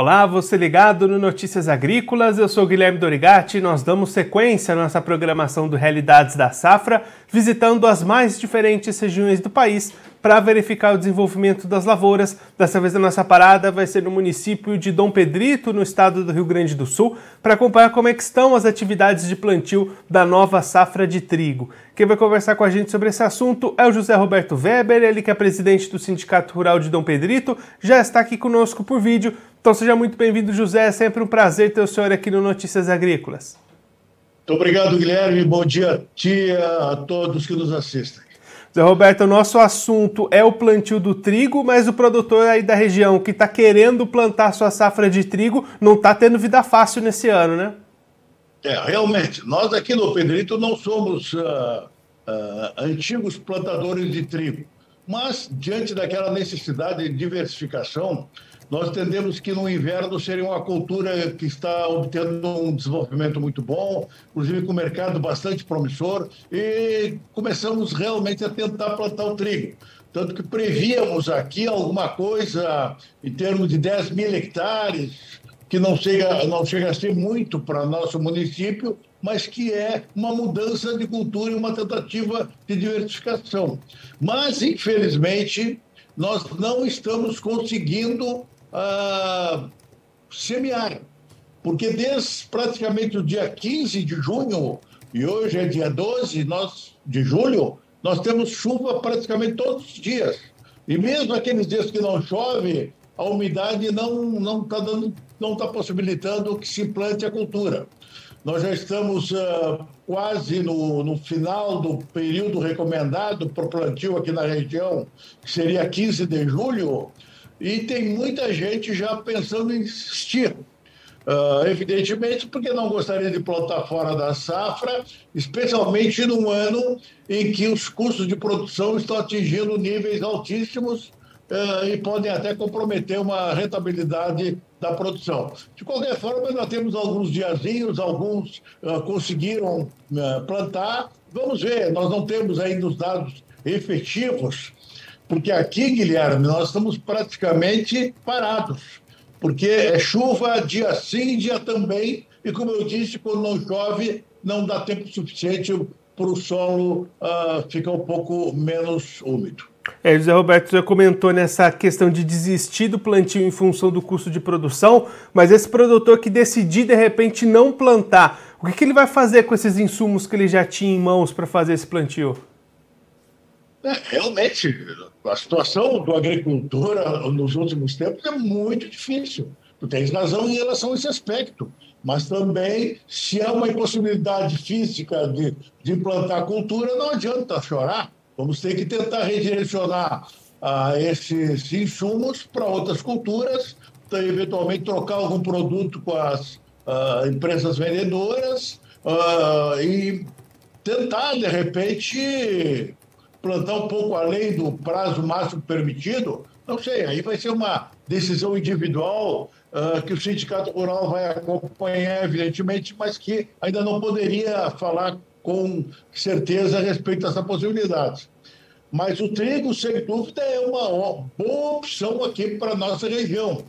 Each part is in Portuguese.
Olá, você ligado no Notícias Agrícolas, eu sou Guilherme Dorigati e nós damos sequência à nossa programação do Realidades da Safra, visitando as mais diferentes regiões do país para verificar o desenvolvimento das lavouras. Dessa vez a nossa parada vai ser no município de Dom Pedrito, no estado do Rio Grande do Sul, para acompanhar como é estão as atividades de plantio da nova safra de trigo. Quem vai conversar com a gente sobre esse assunto é o José Roberto Weber, ele que é presidente do Sindicato Rural de Dom Pedrito, já está aqui conosco por vídeo. Então seja muito bem-vindo, José. É sempre um prazer ter o senhor aqui no Notícias Agrícolas. Muito obrigado, Guilherme. Bom dia a ti a todos que nos assistem. Zé Roberto, o nosso assunto é o plantio do trigo, mas o produtor aí da região que está querendo plantar sua safra de trigo não está tendo vida fácil nesse ano, né? É, realmente. Nós aqui no Pedrito não somos uh, uh, antigos plantadores de trigo, mas diante daquela necessidade de diversificação, nós entendemos que no inverno seria uma cultura que está obtendo um desenvolvimento muito bom, inclusive com o mercado bastante promissor, e começamos realmente a tentar plantar o trigo. Tanto que prevíamos aqui alguma coisa em termos de 10 mil hectares, que não chega, não chega a ser muito para nosso município, mas que é uma mudança de cultura e uma tentativa de diversificação. Mas, infelizmente, nós não estamos conseguindo uh, semear. Porque desde praticamente o dia 15 de junho, e hoje é dia 12 nós, de julho, nós temos chuva praticamente todos os dias. E mesmo aqueles dias que não chove, a umidade não está dando, não está possibilitando que se implante a cultura. Nós já estamos uh, quase no, no, final do período recomendado para o plantio aqui na região, que seria 15 de julho, e tem muita gente já pensando em desistir. Uh, evidentemente, porque não gostaria de plantar fora da safra, especialmente num ano em que os custos de produção estão atingindo níveis altíssimos e podem até comprometer uma rentabilidade da produção. De qualquer forma, nós temos alguns diazinhos, alguns uh, conseguiram plantar. Vamos ver, nós não temos ainda os dados efetivos porque aqui, Guilherme, nós estamos praticamente parados, porque é chuva dia sim, dia também, e como eu disse, quando não chove, não dá tempo suficiente para o solo uh, ficar um pouco menos úmido. É, José Roberto já comentou nessa questão de desistir do plantio em função do custo de produção, mas esse produtor que decidir de repente não plantar, o que, que ele vai fazer com esses insumos que ele já tinha em mãos para fazer esse plantio? É, realmente, a situação do agricultor nos últimos tempos é muito difícil. Tu tens razão em relação a esse aspecto. Mas também, se há uma impossibilidade física de, de implantar cultura, não adianta chorar. Vamos ter que tentar redirecionar ah, esses insumos para outras culturas, eventualmente trocar algum produto com as ah, empresas vendedoras ah, e tentar, de repente, plantar um pouco além do prazo máximo permitido, não sei, aí vai ser uma decisão individual uh, que o Sindicato Rural vai acompanhar, evidentemente, mas que ainda não poderia falar com certeza a respeito dessa possibilidade. Mas o trigo, sem dúvida, é uma boa opção aqui para a nossa região.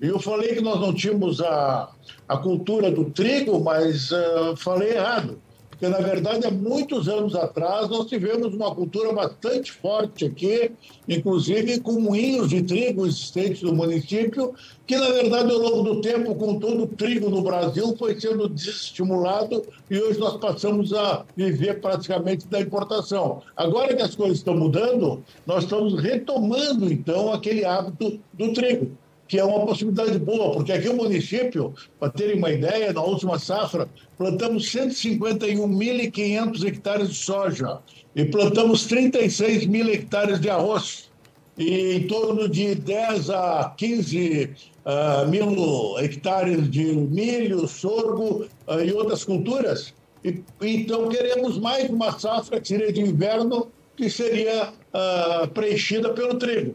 Eu falei que nós não tínhamos a, a cultura do trigo, mas uh, falei errado porque na verdade há muitos anos atrás nós tivemos uma cultura bastante forte aqui, inclusive com moinhos de trigo existentes no município, que na verdade ao longo do tempo, com todo o trigo no Brasil, foi sendo desestimulado e hoje nós passamos a viver praticamente da importação. Agora que as coisas estão mudando, nós estamos retomando então aquele hábito do trigo que é uma possibilidade boa, porque aqui o município, para terem uma ideia, na última safra, plantamos 151.500 hectares de soja e plantamos 36 mil hectares de arroz e em torno de 10 a 15 uh, ah, mil hectares de milho, sorgo uh, e outras culturas. E, então, queremos mais uma safra que seria de inverno, que seria uh, preenchida pelo trigo.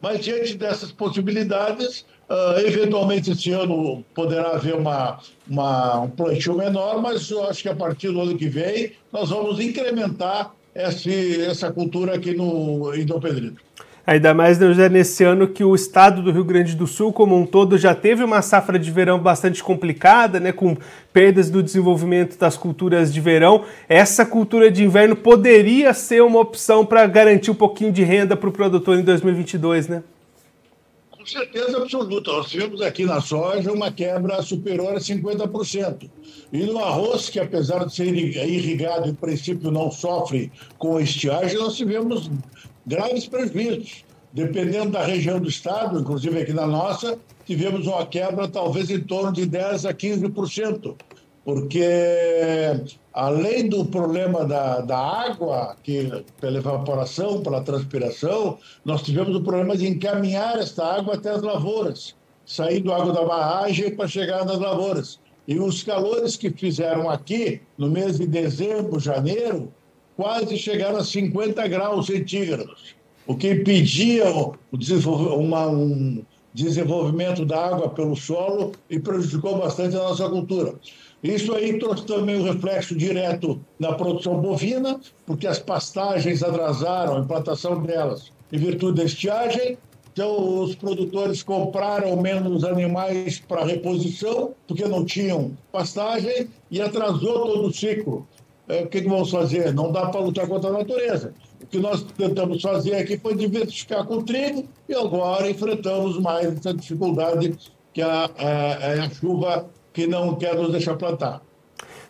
Mas, diante dessas possibilidades, uh, eventualmente esse ano poderá haver uma, uma, um plantio menor, mas eu acho que a partir do ano que vem nós vamos incrementar esse, essa cultura aqui no, em Dom Pedrito. Ainda mais né, nesse ano que o estado do Rio Grande do Sul, como um todo, já teve uma safra de verão bastante complicada, né, com perdas do desenvolvimento das culturas de verão. Essa cultura de inverno poderia ser uma opção para garantir um pouquinho de renda para o produtor em 2022, né? Com certeza absoluta. Nós tivemos aqui na soja uma quebra superior a 50%. E no arroz, que apesar de ser irrigado, em princípio não sofre com estiagem, nós tivemos graves prejuízos. Dependendo da região do estado, inclusive aqui na nossa, tivemos uma quebra talvez em torno de 10% a 15%, porque além do problema da, da água, que pela evaporação, pela transpiração, nós tivemos o problema de encaminhar esta água até as lavouras, saindo água da barragem para chegar nas lavouras. E os calores que fizeram aqui, no mês de dezembro, janeiro, quase chegaram a 50 graus centígrados, o que impedia o desenvolvimento da água pelo solo e prejudicou bastante a nossa cultura. Isso aí trouxe também um reflexo direto na produção bovina, porque as pastagens atrasaram a implantação delas em virtude da estiagem. Então, os produtores compraram menos animais para reposição, porque não tinham pastagem, e atrasou todo o ciclo o que, que vamos fazer? Não dá para lutar contra a natureza. O que nós tentamos fazer aqui foi diversificar com o trigo e agora enfrentamos mais essa dificuldade que a, a, a chuva que não quer nos deixar plantar.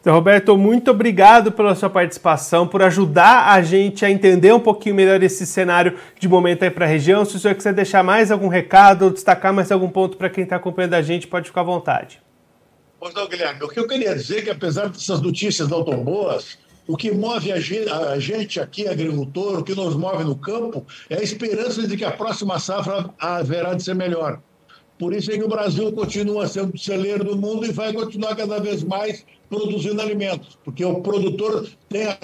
Então, Roberto, muito obrigado pela sua participação, por ajudar a gente a entender um pouquinho melhor esse cenário de momento aí para a região. Se o senhor quiser deixar mais algum recado destacar mais algum ponto para quem está acompanhando a gente, pode ficar à vontade. Pois não, Guilherme. O que eu queria dizer é que, apesar dessas notícias não tão boas, o que move a gente aqui, agricultor, o que nos move no campo, é a esperança de que a próxima safra haverá de ser melhor. Por isso é que o Brasil continua sendo o celeiro do mundo e vai continuar cada vez mais produzindo alimentos, porque o produtor tem a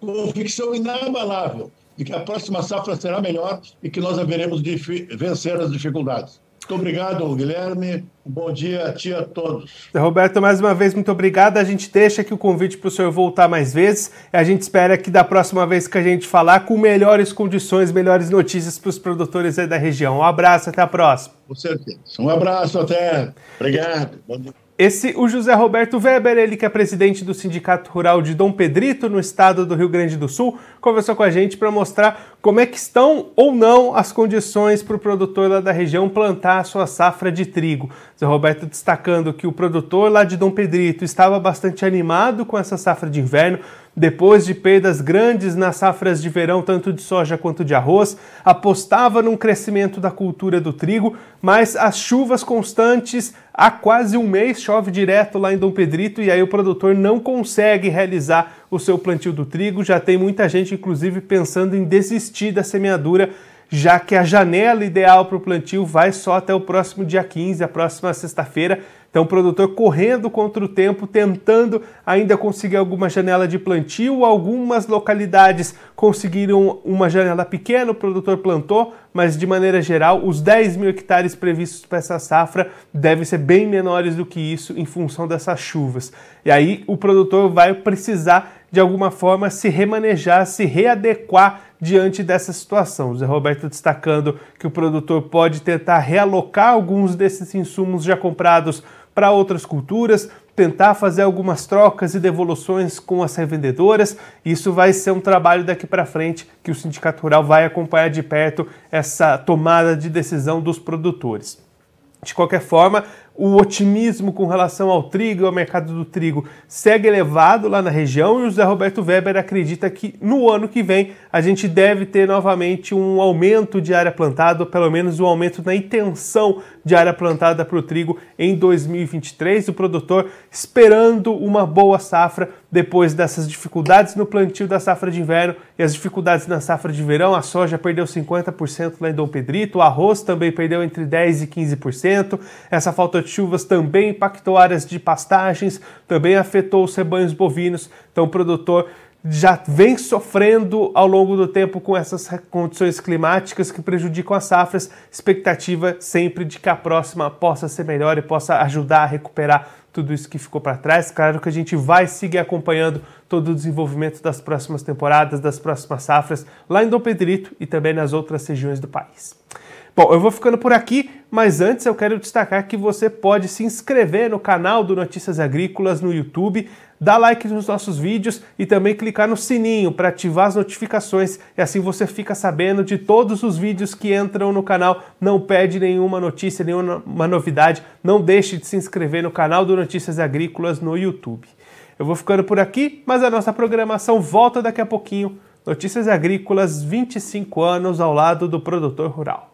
convicção inabalável de que a próxima safra será melhor e que nós haveremos de vencer as dificuldades. Muito obrigado, Guilherme. Bom dia a ti a todos. Roberto, mais uma vez, muito obrigado. A gente deixa aqui o convite para o senhor voltar mais vezes. A gente espera que da próxima vez que a gente falar, com melhores condições, melhores notícias para os produtores aí da região. Um abraço, até a próxima. Com certeza. Um abraço, até. Obrigado. Bom dia. Esse, o José Roberto Weber, ele que é presidente do Sindicato Rural de Dom Pedrito, no estado do Rio Grande do Sul, conversou com a gente para mostrar como é que estão ou não as condições para o produtor lá da região plantar a sua safra de trigo. José Roberto destacando que o produtor lá de Dom Pedrito estava bastante animado com essa safra de inverno, depois de perdas grandes nas safras de verão, tanto de soja quanto de arroz, apostava num crescimento da cultura do trigo, mas as chuvas constantes, há quase um mês chove direto lá em Dom Pedrito e aí o produtor não consegue realizar o seu plantio do trigo. Já tem muita gente, inclusive, pensando em desistir da semeadura já que a janela ideal para o plantio vai só até o próximo dia 15, a próxima sexta-feira. Então, o produtor correndo contra o tempo, tentando ainda conseguir alguma janela de plantio. Algumas localidades conseguiram uma janela pequena, o produtor plantou, mas de maneira geral, os 10 mil hectares previstos para essa safra devem ser bem menores do que isso em função dessas chuvas. E aí, o produtor vai precisar de alguma forma se remanejar, se readequar diante dessa situação. O Zé Roberto destacando que o produtor pode tentar realocar alguns desses insumos já comprados para outras culturas, tentar fazer algumas trocas e devoluções com as revendedoras. Isso vai ser um trabalho daqui para frente que o Sindicato Rural vai acompanhar de perto essa tomada de decisão dos produtores. De qualquer forma, o otimismo com relação ao trigo e ao mercado do trigo segue elevado lá na região e o José Roberto Weber acredita que no ano que vem a gente deve ter novamente um aumento de área plantada, ou pelo menos um aumento na intenção de área plantada para o trigo em 2023. O produtor esperando uma boa safra depois dessas dificuldades no plantio da safra de inverno e as dificuldades na safra de verão. A soja perdeu 50% lá em Dom Pedrito, o arroz também perdeu entre 10% e 15%. Essa falta de chuvas também impactou áreas de pastagens, também afetou os rebanhos bovinos. Então o produtor já vem sofrendo ao longo do tempo com essas condições climáticas que prejudicam as safras. Expectativa sempre de que a próxima possa ser melhor e possa ajudar a recuperar tudo isso que ficou para trás. Claro que a gente vai seguir acompanhando todo o desenvolvimento das próximas temporadas, das próximas safras, lá em Dom Pedrito e também nas outras regiões do país. Bom, eu vou ficando por aqui, mas antes eu quero destacar que você pode se inscrever no canal do Notícias Agrícolas no YouTube, dar like nos nossos vídeos e também clicar no sininho para ativar as notificações e assim você fica sabendo de todos os vídeos que entram no canal, não perde nenhuma notícia, nenhuma novidade, não deixe de se inscrever no canal do Notícias Agrícolas no YouTube. Eu vou ficando por aqui, mas a nossa programação volta daqui a pouquinho. Notícias Agrícolas, 25 anos ao lado do produtor rural.